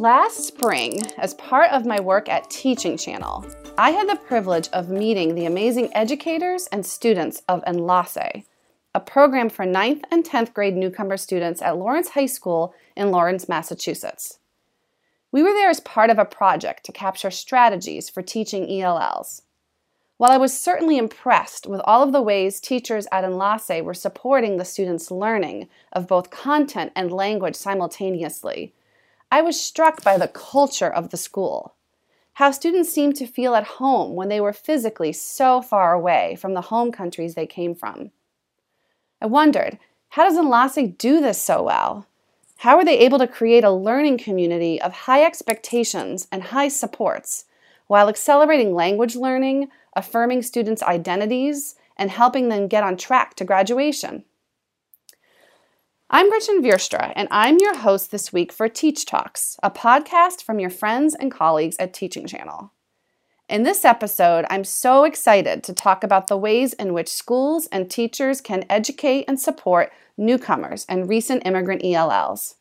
Last spring, as part of my work at Teaching Channel, I had the privilege of meeting the amazing educators and students of Enlace, a program for 9th and 10th grade newcomer students at Lawrence High School in Lawrence, Massachusetts. We were there as part of a project to capture strategies for teaching ELLs. While I was certainly impressed with all of the ways teachers at Enlace were supporting the students' learning of both content and language simultaneously, I was struck by the culture of the school. How students seemed to feel at home when they were physically so far away from the home countries they came from. I wondered, how does Enlace do this so well? How are they able to create a learning community of high expectations and high supports while accelerating language learning, affirming students' identities, and helping them get on track to graduation? I'm Gretchen Vierstra, and I'm your host this week for Teach Talks, a podcast from your friends and colleagues at Teaching Channel. In this episode, I'm so excited to talk about the ways in which schools and teachers can educate and support newcomers and recent immigrant ELLs.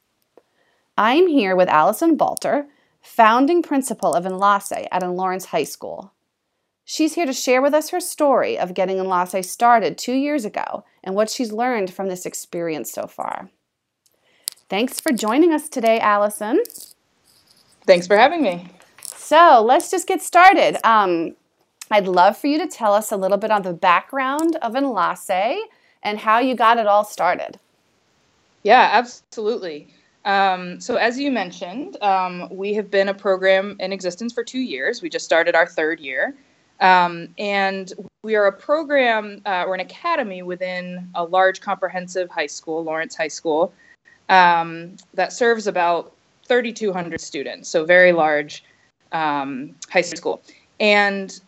I'm here with Allison Balter, founding principal of Enlace at Lawrence High School. She's here to share with us her story of getting Enlace started two years ago and what she's learned from this experience so far. Thanks for joining us today, Allison. Thanks for having me. So let's just get started. Um, I'd love for you to tell us a little bit on the background of Enlace and how you got it all started. Yeah, absolutely. Um, so, as you mentioned, um, we have been a program in existence for two years. We just started our third year. Um, and we are a program uh, or an academy within a large comprehensive high school, Lawrence High School, um, that serves about 3,200 students, so very large um, high school. And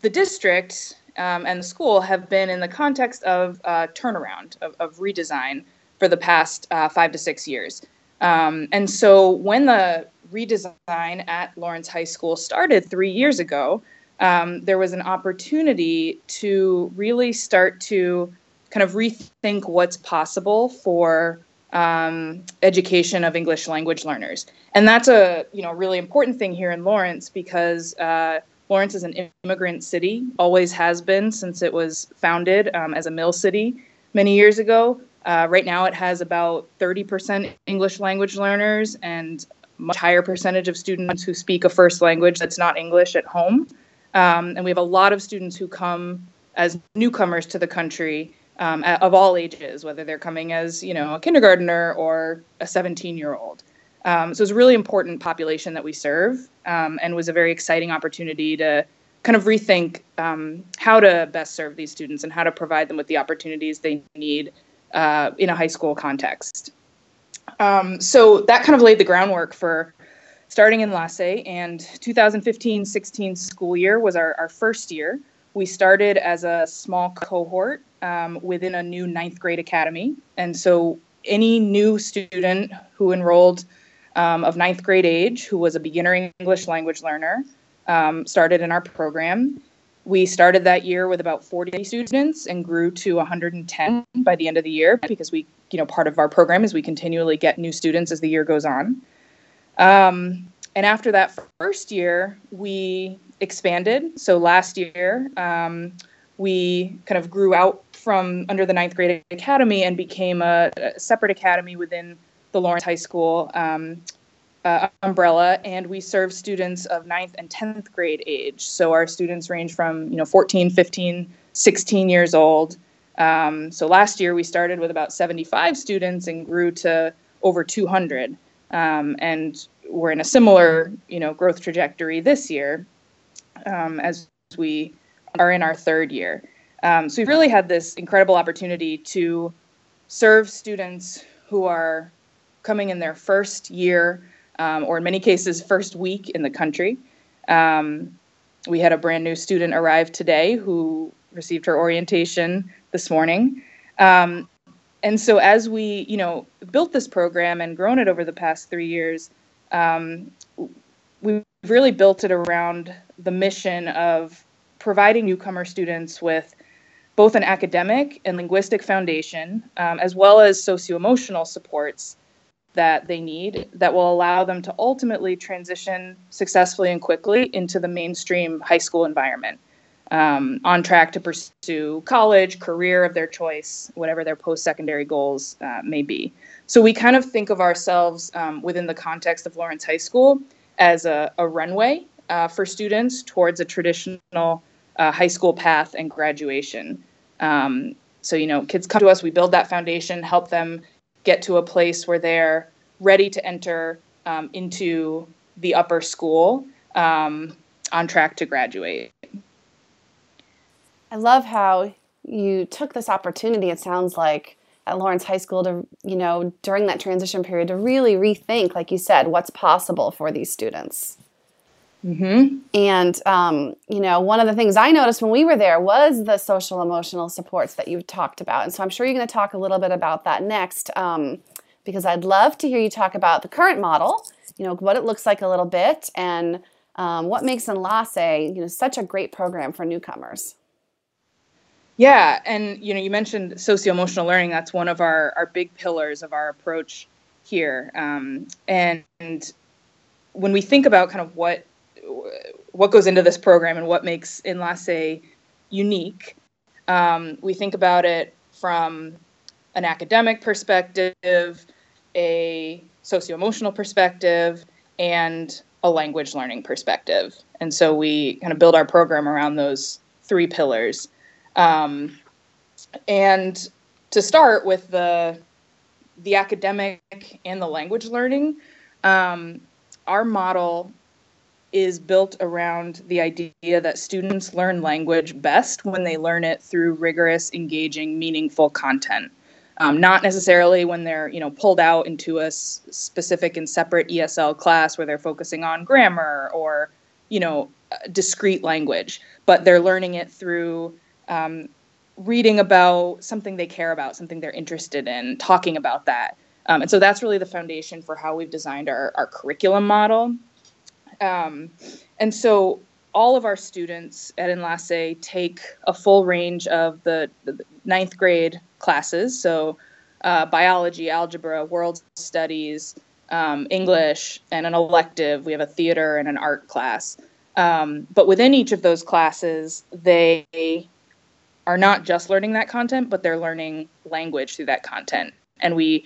the district um, and the school have been in the context of uh, turnaround, of, of, redesign for the past uh, five to six years. Um, and so when the redesign at Lawrence High School started three years ago, um, there was an opportunity to really start to kind of rethink what's possible for um, education of English language learners. And that's a you know really important thing here in Lawrence because uh, Lawrence is an immigrant city, always has been since it was founded um, as a mill city many years ago. Uh, right now, it has about 30% English language learners and much higher percentage of students who speak a first language that's not English at home. Um, and we have a lot of students who come as newcomers to the country um, of all ages, whether they're coming as you know a kindergartner or a 17 year old. Um, so it's a really important population that we serve, um, and was a very exciting opportunity to kind of rethink um, how to best serve these students and how to provide them with the opportunities they need uh, in a high school context. Um, so that kind of laid the groundwork for starting Enlace. And 2015 16 school year was our, our first year. We started as a small cohort um, within a new ninth grade academy. And so any new student who enrolled um, of ninth grade age who was a beginner English language learner um, started in our program. We started that year with about 40 students and grew to 110 by the end of the year because we, you know, part of our program is we continually get new students as the year goes on. Um, and after that first year, we expanded. So last year, um, we kind of grew out from under the ninth grade academy and became a, a separate academy within the Lawrence High School um, uh, umbrella, and we serve students of ninth and 10th grade age. So our students range from you know 14, 15, 16 years old. Um, so last year we started with about 75 students and grew to over 200. Um, and we're in a similar, you know, growth trajectory this year um, as we are in our third year. Um, so we've really had this incredible opportunity to serve students who are coming in their first year, um, or in many cases, first week in the country. Um, we had a brand new student arrive today who received her orientation this morning. Um, and so as we you know built this program and grown it over the past three years um, we've really built it around the mission of providing newcomer students with both an academic and linguistic foundation, um, as well as socio emotional supports that they need that will allow them to ultimately transition successfully and quickly into the mainstream high school environment. Um, on track to pursue college, career of their choice, whatever their post secondary goals uh, may be. So we kind of think of ourselves um, within the context of Lawrence High School as a, a runway uh, for students towards a traditional uh, high school path and graduation. Um, so, you know, kids come to us, we build that foundation, help them get to a place where they're ready to enter um, into the upper school um, on track to graduate. I love how you took this opportunity, it sounds like, at Lawrence High School to, you know, during that transition period to really rethink, like you said, what's possible for these students. Mm-hmm. And, um, you know, one of the things I noticed when we were there was the social emotional supports that you've talked about. And so I'm sure you're going to talk a little bit about that next um, because I'd love to hear you talk about the current model, you know, what it looks like a little bit and um, what makes Enlace, you know, such a great program for newcomers. Yeah, and you know, you mentioned socio-emotional learning. That's one of our our big pillars of our approach here. Um, and, and when we think about kind of what what goes into this program and what makes Enlace unique. Um, we think about it from an academic perspective, a socio emotional perspective, and a language learning perspective. And so we kind of build our program around those three pillars. Um, and to start with the the academic and the language learning, um, our model is built around the idea that students learn language best when they learn it through rigorous, engaging, meaningful content. Um, not necessarily when they're you know pulled out into a s- specific and separate ESL class where they're focusing on grammar or you know discrete language, but they're learning it through um, reading about something they care about, something they're interested in, talking about that. Um, and so that's really the foundation for how we've designed our, our curriculum model. Um, and so all of our students at Enlace take a full range of the, the ninth grade classes. So uh, biology, algebra, world studies, um, English, and an elective. We have a theater and an art class. Um, but within each of those classes, they are not just learning that content, but they're learning language through that content. And we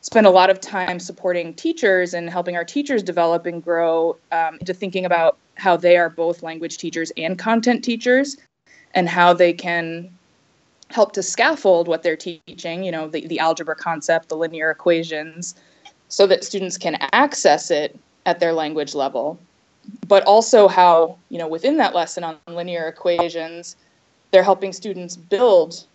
spend a lot of time supporting teachers and helping our teachers develop and grow um, into thinking about how they are both language teachers and content teachers and how they can help to scaffold what they're teaching, you know, the, the algebra concept, the linear equations, so that students can access it at their language level. But also how, you know, within that lesson on linear equations, they're helping students build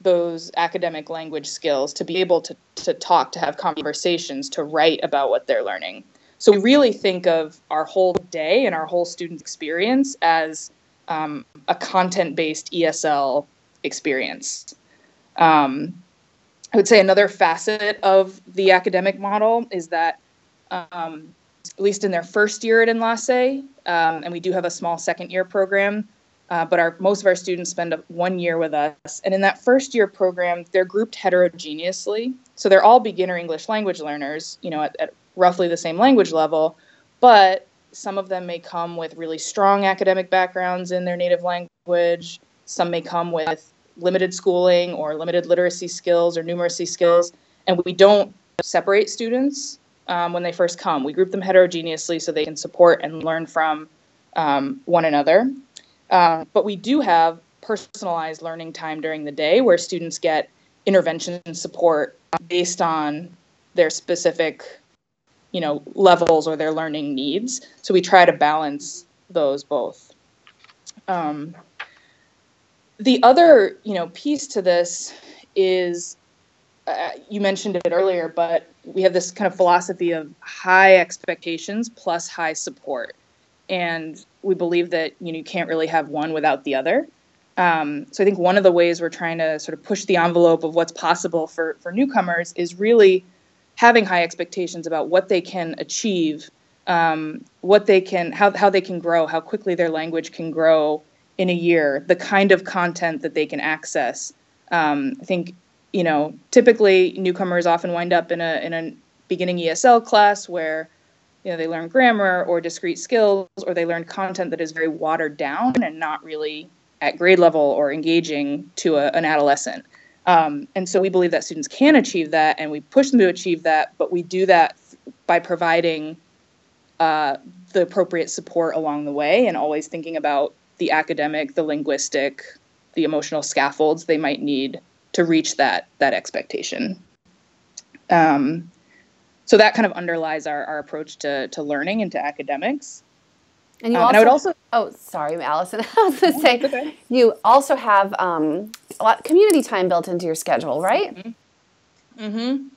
those academic language skills to be able to, to talk, to have conversations, to write about what they're learning. So we really think of our whole day and our whole student experience as um, a content based ESL experience. Um, I would say another facet of the academic model is that, um, at least in their first year at Enlace, um, and we do have a small second year program, uh, but our most of our students spend one year with us. And in that first year program, they're grouped heterogeneously. So they're all beginner English language learners, you know, at, at roughly the same language level, but some of them may come with really strong academic backgrounds in their native language. Some may come with limited schooling or limited literacy skills or numeracy skills. And we don't separate students um, when they first come. We group them heterogeneously so they can support and learn from um, one another. Uh, but we do have personalized learning time during the day where students get intervention support based on their specific you know levels or their learning needs. So we try to balance those both. Um, the other you know piece to this is uh, you mentioned it earlier but we have this kind of philosophy of high expectations plus high support and we believe that you know you can't really have one without the other. Um, so I think one of the ways we're trying to sort of push the envelope of what's possible for for newcomers is really having high expectations about what they can achieve, um, what they can how how they can grow, how quickly their language can grow in a year the kind of content that they can access. Um, I think you know typically newcomers often wind up in a in a beginning ESL class where you know they learn grammar or discrete skills or they learn content that is very watered down and not really at grade level or engaging to a, an adolescent. Um, and so we believe that students can achieve that and we push them to achieve that, but we do that by providing uh, the appropriate support along the way and always thinking about the academic, the linguistic, the emotional scaffolds they might need to reach that that expectation. Um, so that kind of underlies our, our approach to, to learning and to academics. And you um, also, and I would also. Oh, sorry, Allison. I was going to say okay. you also have um, a lot community time built into your schedule, right? Mm-hmm. mm-hmm.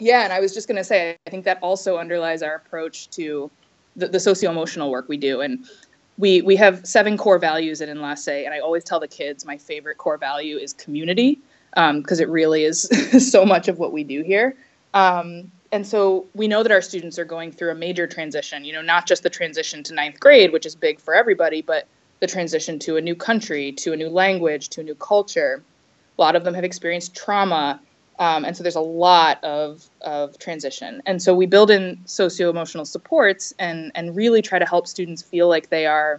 Yeah, and I was just going to say, I think that also underlies our approach to the, the socio emotional work we do, and we we have seven core values at Enlace, and I always tell the kids my favorite core value is community because um, it really is so much of what we do here. Um, and so we know that our students are going through a major transition you know not just the transition to ninth grade which is big for everybody but the transition to a new country to a new language to a new culture. A lot of them have experienced trauma um, and so there's a lot of, of transition. And so we build in socio-emotional supports and, and really try to help students feel like they are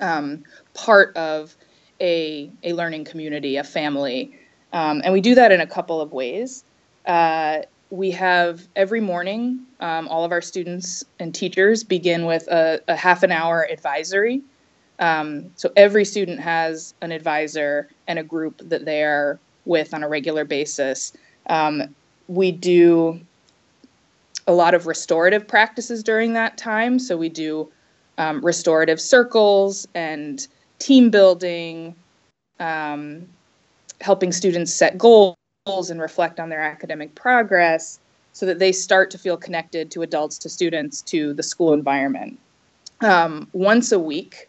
um, part of a, a learning community a family. Um, and we do that in a couple of ways. Uh, we have every morning, um, all of our students and teachers begin with a, a half an hour advisory. Um, so every student has an advisor and a group that they are with on a regular basis. Um, we do a lot of restorative practices during that time. So we do um, restorative circles and team building, um, helping students set goals and reflect on their academic progress so that they start to feel connected to adults, to students, to the school environment. Um, once a week,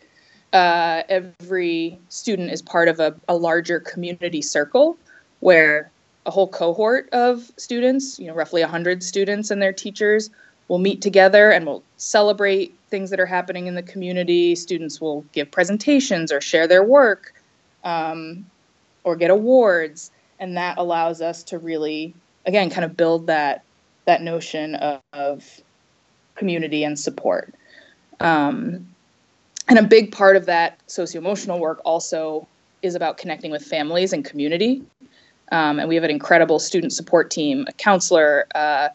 uh, every student is part of a, a, larger community circle where a whole cohort of students, you know, roughly 100 students and their teachers, will meet together and will celebrate things that are happening in the community. Students will give presentations or share their work um, or get awards and that allows us to really again kind of build that that notion of, of community and support. Um, and a big part of that socio-emotional work also is about connecting with families and community. Um, and we have an incredible student support team a counselor uh,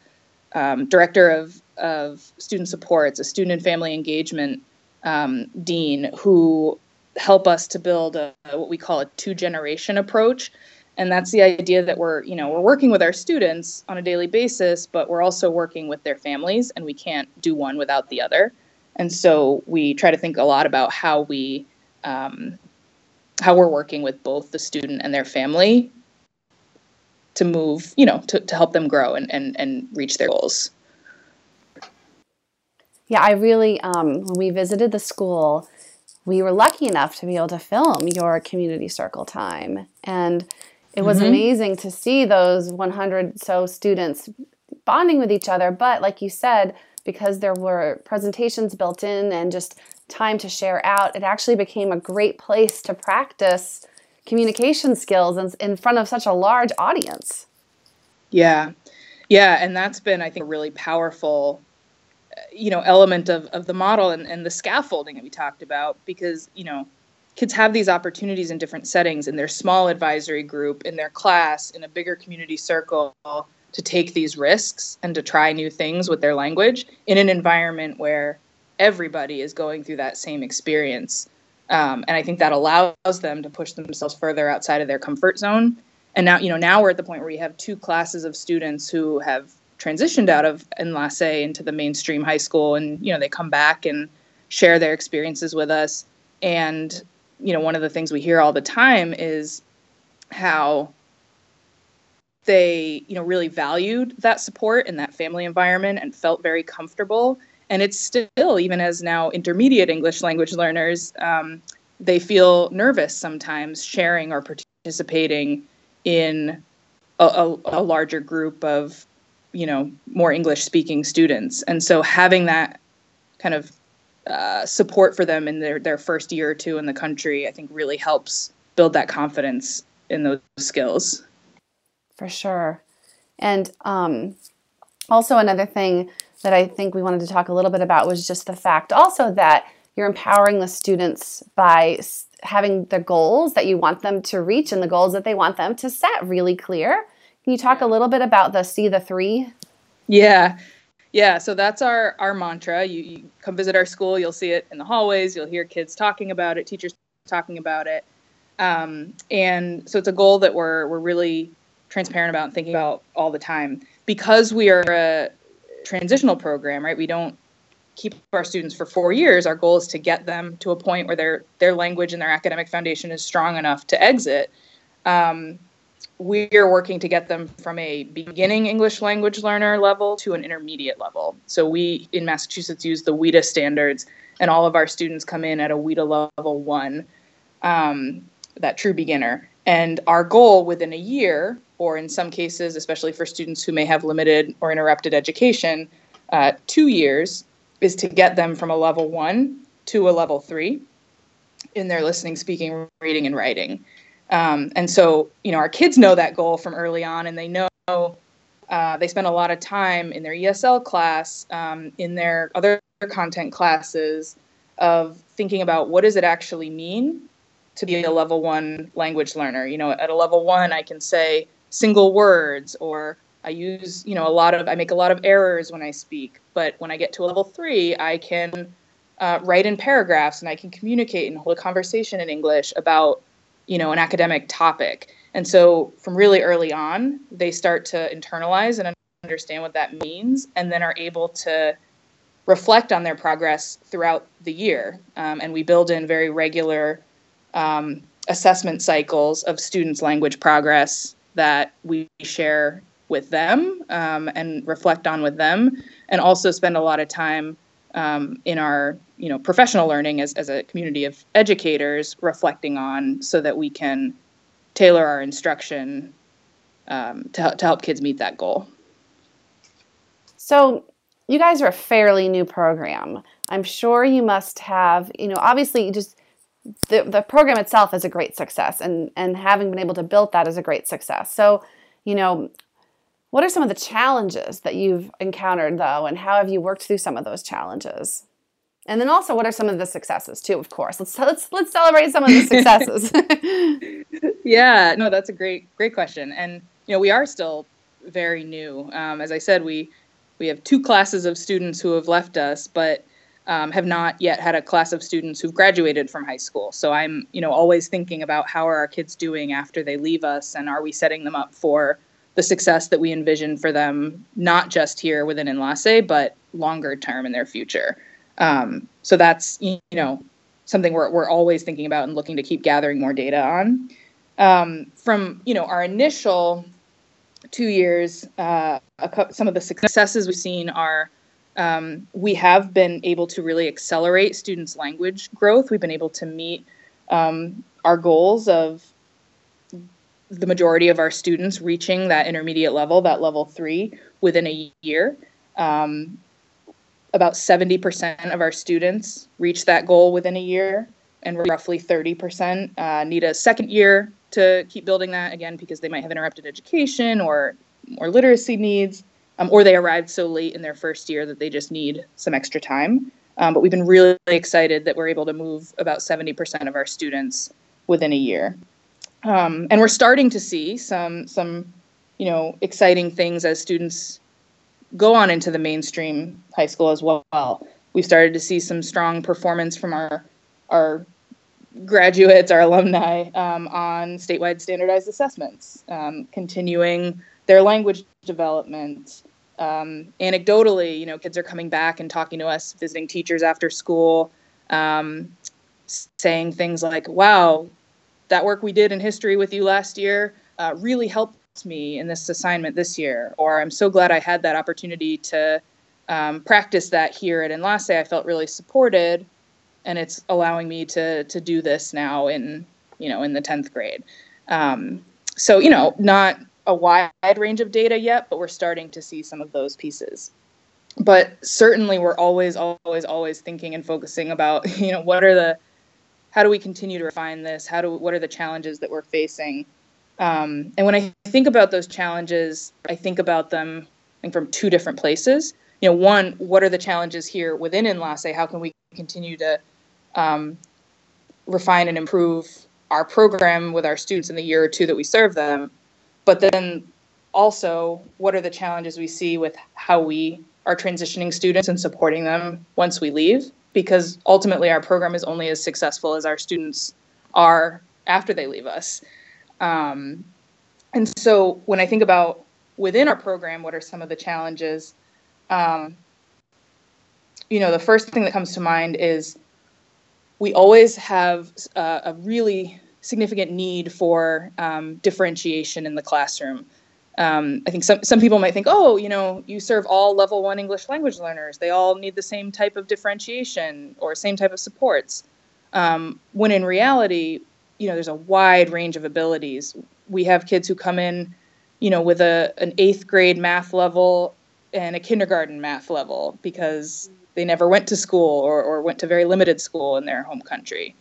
um, director of, of student supports a student and family engagement um, dean who help us to build a, what we call a two generation approach and that's the idea that we're you know we're working with our students on a daily basis but we're also working with their families and we can't do one without the other. And so we try to think a lot about how we um, how we're working with both the student and their family to move you know to, to help them grow and, and and reach their goals. Yeah i really um, when we visited the school we were lucky enough to be able to film your community circle time. And it was mm-hmm. amazing to see those 100 so students bonding with each other. But like you said, because there were presentations built in and just time to share out, it actually became a great place to practice communication skills in front of such a large audience. Yeah. Yeah. And that's been, I think, a really powerful you know element of, of the model and, and the scaffolding that we talked about because you know kids have these opportunities in different settings in their small advisory group, in their class, in a bigger community circle to take these risks and to try new things with their language in an environment where everybody is going through that same experience. Um, and I think that allows them to push themselves further outside of their comfort zone. And now, you know, now we're at the point where we have two classes of students who have transitioned out of Enlace into the mainstream high school, and you know, they come back and share their experiences with us. And you know, one of the things we hear all the time is how they, you know, really valued that support and that family environment and felt very comfortable. And it's still, even as now intermediate English language learners, um, they feel nervous sometimes sharing or participating in a, a, a larger group of, you know, more English speaking students. And so having that kind of uh, support for them in their, their first year or two in the country, I think really helps build that confidence in those skills. For sure. And um, also, another thing that I think we wanted to talk a little bit about was just the fact also that you're empowering the students by having the goals that you want them to reach and the goals that they want them to set really clear. Can you talk a little bit about the see the three? Yeah. Yeah, so that's our our mantra. You, you come visit our school, you'll see it in the hallways, you'll hear kids talking about it, teachers talking about it. Um, and so it's a goal that we're we're really transparent about and thinking about all the time because we are a transitional program, right? We don't keep our students for four years. Our goal is to get them to a point where their their language and their academic foundation is strong enough to exit. Um, we are working to get them from a beginning English language learner level to an intermediate level. So we in Massachusetts use the WIDA standards, and all of our students come in at a WIDA level one, um, that true beginner. And our goal within a year, or in some cases, especially for students who may have limited or interrupted education, uh, two years, is to get them from a level one to a level three in their listening, speaking, reading, and writing. Um, and so, you know, our kids know that goal from early on, and they know uh, they spend a lot of time in their ESL class, um, in their other content classes, of thinking about what does it actually mean to be a level one language learner. You know, at a level one, I can say single words, or I use, you know, a lot of, I make a lot of errors when I speak. But when I get to a level three, I can uh, write in paragraphs and I can communicate and hold a conversation in English about, you know, an academic topic. And so from really early on, they start to internalize and understand what that means and then are able to reflect on their progress throughout the year. Um, and we build in very regular um, assessment cycles of students' language progress that we share with them um, and reflect on with them, and also spend a lot of time um, in our you know professional learning as, as a community of educators reflecting on so that we can tailor our instruction um, to, to help kids meet that goal. So you guys are a fairly new program. I'm sure you must have, you know, obviously just the, the program itself is a great success and, and having been able to build that is a great success. So, you know, what are some of the challenges that you've encountered though, and how have you worked through some of those challenges? And then also, what are some of the successes too? Of course, let's let's let's celebrate some of the successes. yeah, no, that's a great great question, and you know we are still very new. Um, as I said, we we have two classes of students who have left us, but um, have not yet had a class of students who've graduated from high school. So I'm, you know, always thinking about how are our kids doing after they leave us, and are we setting them up for the success that we envision for them, not just here within Enlace, but longer term in their future. Um, so that's, you know, something we're we're always thinking about and looking to keep gathering more data on. Um, from you know our initial two years, uh, some of the successes we've seen are um, we have been able to really accelerate students' language growth. We've been able to meet um, our goals of the majority of our students reaching that intermediate level, that level three, within a year. Um, about 70% of our students reach that goal within a year, and roughly 30% uh, need a second year to keep building that again because they might have interrupted education or more literacy needs um, or they arrived so late in their first year that they just need some extra time. Um, but we've been really excited that we're able to move about 70% of our students within a year. Um, and we're starting to see some some you know exciting things as students go on into the mainstream high school as well. We've started to see some strong performance from our our graduates, our alumni, um, on statewide standardized assessments, um, continuing their language development. Um, anecdotally, you know, kids are coming back and talking to us, visiting teachers after school, um, saying things like, "Wow, that work we did in history with you last year uh, really helped me in this assignment this year," or "I'm so glad I had that opportunity to um, practice that here at Enlace. I felt really supported, and it's allowing me to to do this now in you know in the tenth grade." Um, so you know, not a wide range of data yet, but we're starting to see some of those pieces. but certainly we're always always always thinking and focusing about you know what are the how do we continue to refine this? How do what are the challenges that we're facing? Um, and when i think about those challenges i think about them from two different places. You know one what are the challenges here within enlace? How can we continue to um, refine and improve our program with our students in the year or two that we serve them? But then also what are the challenges we see with how we are transitioning students and supporting them once we leave because ultimately our program is only as successful as our students are after they leave us. Um, and so when i think about within our program what are some of the challenges? Um, you know the first thing that comes to mind is we always have uh, a really significant need for um, differentiation in the classroom um, I think some, some people might think, oh, you know, you serve all level one English language learners. They all need the same type of differentiation or same type of supports. Um, when in reality, you know, there's a wide range of abilities. We have kids who come in, you know, with a an eighth grade math level and a kindergarten math level because they never went to school or, or went to very limited school in their home country.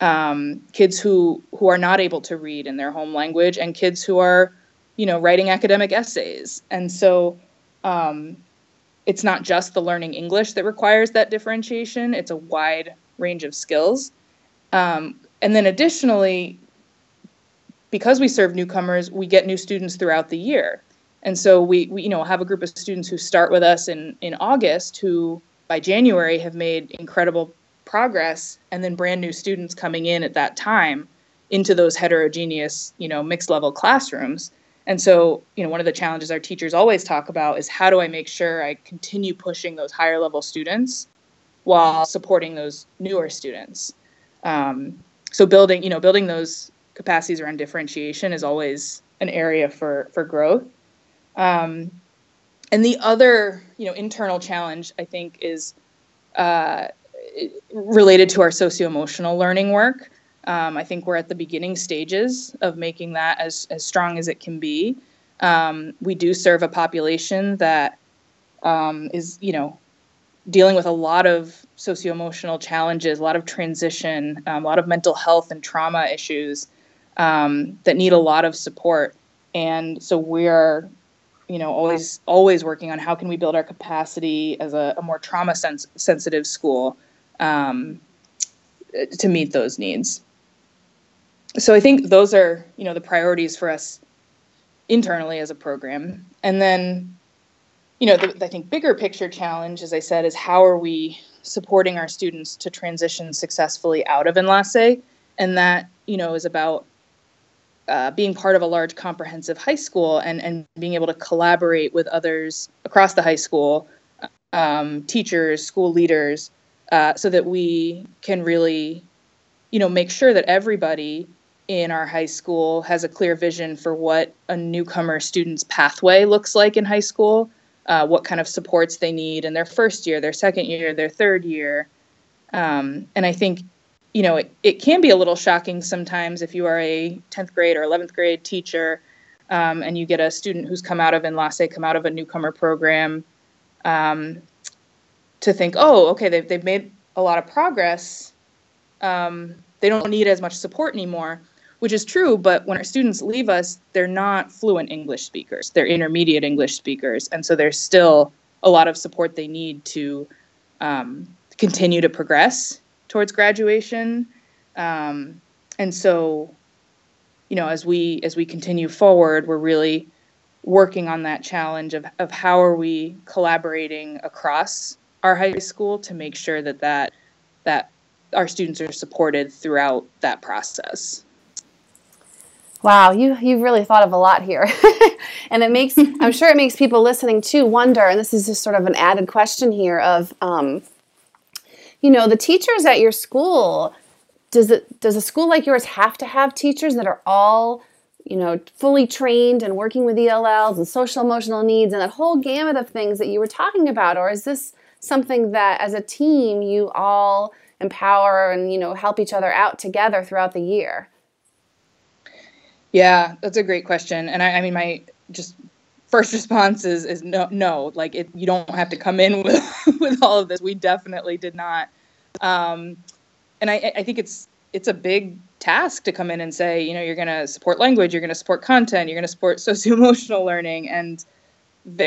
Um, kids who who are not able to read in their home language and kids who are you know, writing academic essays. And so um, it's not just the learning English that requires that differentiation, it's a wide range of skills. Um, and then additionally, because we serve newcomers, we get new students throughout the year. And so we, we you know have a group of students who start with us in, in August who by January have made incredible progress and then brand new students coming in at that time into those heterogeneous, you know, mixed level classrooms and so, you know, one of the challenges our teachers always talk about is how do I make sure I continue pushing those higher level students while supporting those newer students. Um, so building, you know, building those capacities around differentiation is always an area for for growth. Um, and the other, you know, internal challenge I think is uh, related to our socio emotional learning work. Um, I think we're at the beginning stages of making that as, as strong as it can be. Um, we do serve a population that um, is, you know, dealing with a lot of socio-emotional challenges, a lot of transition, um, a lot of mental health and trauma issues um, that need a lot of support. And so we are, you know, always always working on how can we build our capacity as a, a more trauma sens- sensitive school um, to meet those needs so I think those are you know the priorities for us internally as a program, and then you know the, I think bigger picture challenge, as I said, is how are we supporting our students to transition successfully out of Enlace, and that you know is about uh, being part of a large comprehensive high school and, and being able to collaborate with others across the high school, um, teachers, school leaders, uh, so that we can really, you know, make sure that everybody in our high school has a clear vision for what a newcomer student's pathway looks like in high school, uh, what kind of supports they need in their first year, their second year, their third year. Um, and I think, you know, it, it can be a little shocking sometimes if you are a 10th grade or 11th grade teacher um, and you get a student who's come out of Enlace, come out of a newcomer program, um, to think, oh, okay, they've, they've made a lot of progress. Um, they don't need as much support anymore which is true. But when our students leave us, they're not fluent English speakers, they're intermediate English speakers. And so there's still a lot of support they need to um, continue to progress towards graduation. Um, and so, you know, as we as we continue forward, we're really working on that challenge of, of how are we collaborating across our high school to make sure that that that our students are supported throughout that process. Wow, you you've really thought of a lot here, and it makes I'm sure it makes people listening too wonder. And this is just sort of an added question here of, um, you know, the teachers at your school. Does it does a school like yours have to have teachers that are all you know fully trained and working with ELLs and social emotional needs and that whole gamut of things that you were talking about, or is this something that as a team you all empower and you know help each other out together throughout the year? Yeah, that's a great question. And I, I mean, my just first response is is no no like it, you don't have to come in with with all of this. We definitely did not. Um, and I, I think it's it's a big task to come in and say you know you're going to support language you're going to support content you're going to support socio-emotional learning. And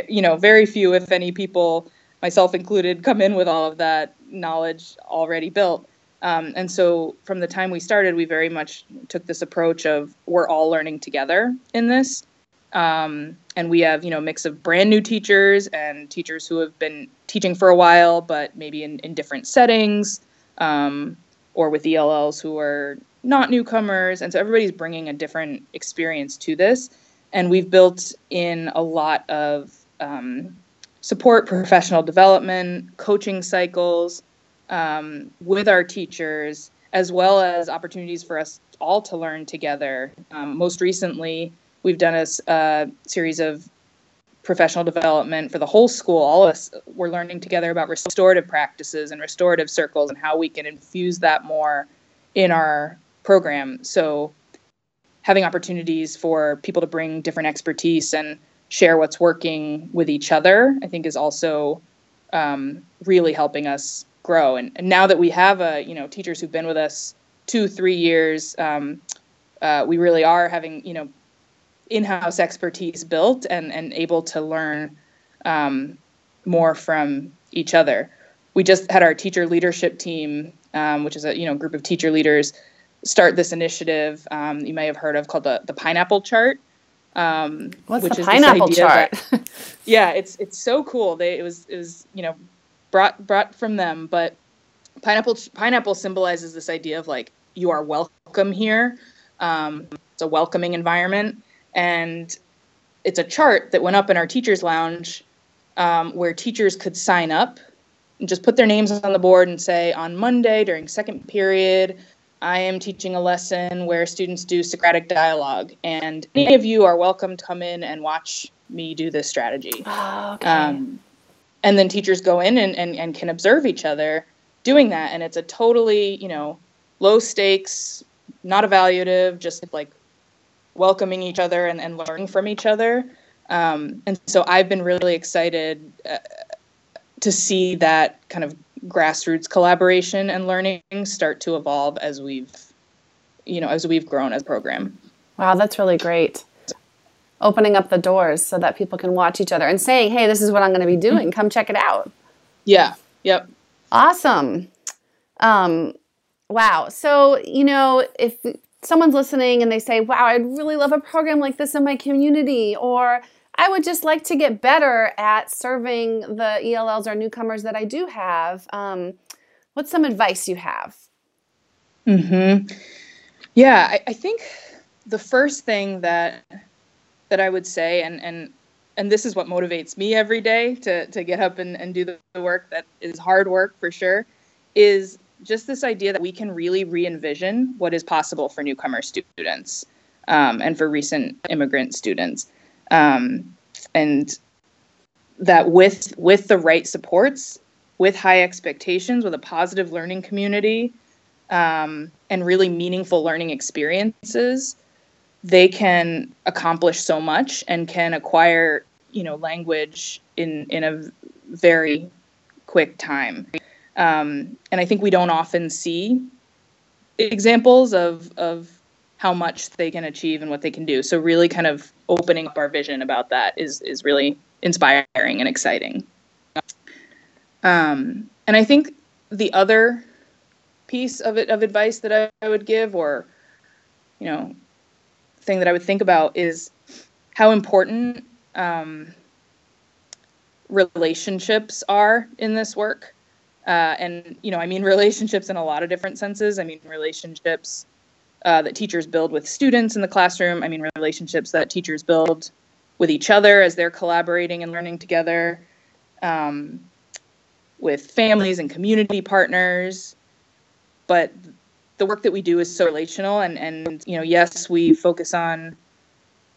you know very few if any people myself included come in with all of that knowledge already built um, and so from the time we started we very much took this approach of we're all learning together in this um, and we have, you know, a mix of brand new teachers and teachers who have been teaching for a while, but maybe in, in different settings, um, or with ELLs who are not newcomers. And so everybody's bringing a different experience to this. And we've built in a lot of um, support, professional development, coaching cycles um, with our teachers, as well as opportunities for us all to learn together. Um, most recently, We've done a, a series of professional development for the whole school. All of us we're learning together about restorative practices and restorative circles and how we can infuse that more in our program. So having opportunities for people to bring different expertise and share what's working with each other, I think is also um, really helping us grow. And, and, now that we have a, you know, teachers who've been with us two, three years, um, uh, we really are having, you know, in-house expertise built and and able to learn um, more from each other. We just had our teacher leadership team, um, which is a you know group of teacher leaders, start this initiative. Um, you may have heard of called the the pineapple chart. Um, What's which the pineapple chart? That, yeah, it's it's so cool. They it was it was you know brought brought from them, but pineapple pineapple symbolizes this idea of like you are welcome here. Um, it's a welcoming environment and it's a chart that went up in our teachers lounge um, where teachers could sign up and just put their names on the board and say on monday during second period i am teaching a lesson where students do socratic dialogue and any of you are welcome to come in and watch me do this strategy oh, okay. um, and then teachers go in and, and, and can observe each other doing that and it's a totally you know low stakes not evaluative just like welcoming each other and, and learning from each other. Um, and so I've been really excited uh, to see that kind of grassroots collaboration and learning start to evolve as we've, you know, as we've grown as a program. Wow, that's really great. Opening up the doors so that people can watch each other and saying, "Hey, this is what I'm going to be doing. Come check it out." Yeah. Yep. Awesome. Um, wow. So you know, if someone's listening and they say, wow, I'd really love a program like this in my community, or I would just like to get better at serving the ELLs or newcomers that I do have. Um, what's some advice you have? Mm hmm. Yeah, I, I, think the first thing that that I would say, and and and this is what motivates me every day to to get up and, and do the work that is hard work for sure, is just this idea that we can really re envision what is possible for newcomer students um, and for recent immigrant students. Um, and that with with the right supports, with high expectations, with a positive learning community, um, and really meaningful learning experiences, they can accomplish so much and can acquire, you know, language in in a very quick time. Um, and I think we don't often see examples of of how much they can achieve and what they can do. So really kind of opening up our vision about that is is really inspiring and exciting. Um, and I think the other piece of it of advice that I, I would give or you know thing that I would think about is how important um, relationships are in this work. Uh, and you know, I mean relationships in a lot of different senses. I mean relationships uh, that teachers build with students in the classroom. I mean relationships that teachers build with each other as they're collaborating and learning together, um, with families and community partners. But the work that we do is so relational, and and you know, yes, we focus on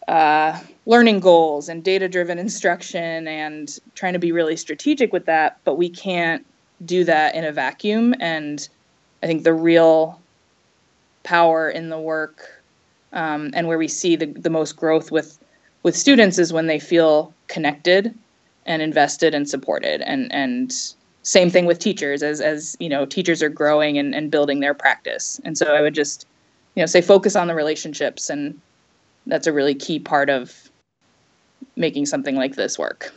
uh, learning goals and data driven instruction and trying to be really strategic with that, but we can't do that in a vacuum. And I think the real power in the work um, and where we see the, the most growth with with students is when they feel connected and invested and supported and and same thing with teachers as as you know teachers are growing and, and building their practice and so i would just you know say focus on the relationships and that's a really key part of making something like this work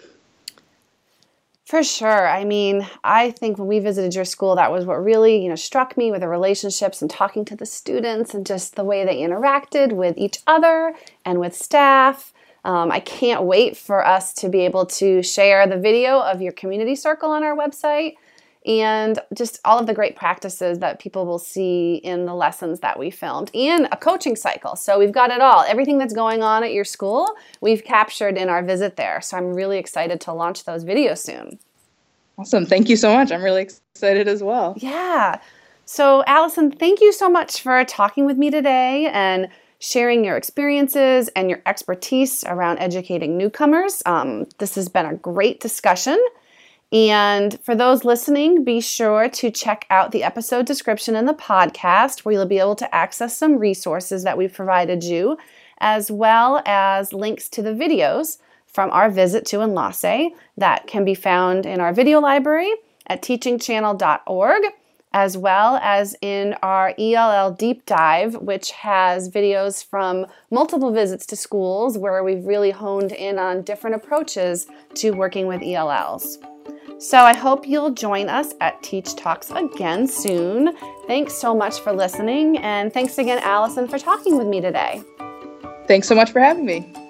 for sure. I mean, I think when we visited your school, that was what really, you know, struck me with the relationships and talking to the students and just the way they interacted with each other and with staff. Um, I can't wait for us to be able to share the video of your community circle on our website and just all of the great practices that people will see in the lessons that we filmed and a coaching cycle. So we've got it all. Everything that's going on at your school, we've captured in our visit there. So I'm really excited to launch those videos soon. Awesome. Thank you so much. I'm really excited as well. Yeah. So, Allison, thank you so much for talking with me today and sharing your experiences and your expertise around educating newcomers. Um, this has been a great discussion. And for those listening, be sure to check out the episode description in the podcast where you'll be able to access some resources that we've provided you, as well as links to the videos from our visit to Enlace that can be found in our video library at teachingchannel.org as well as in our ELL deep dive, which has videos from multiple visits to schools where we've really honed in on different approaches to working with ELLs. So I hope you'll join us at Teach Talks again soon. Thanks so much for listening, and thanks again, Allison, for talking with me today. Thanks so much for having me.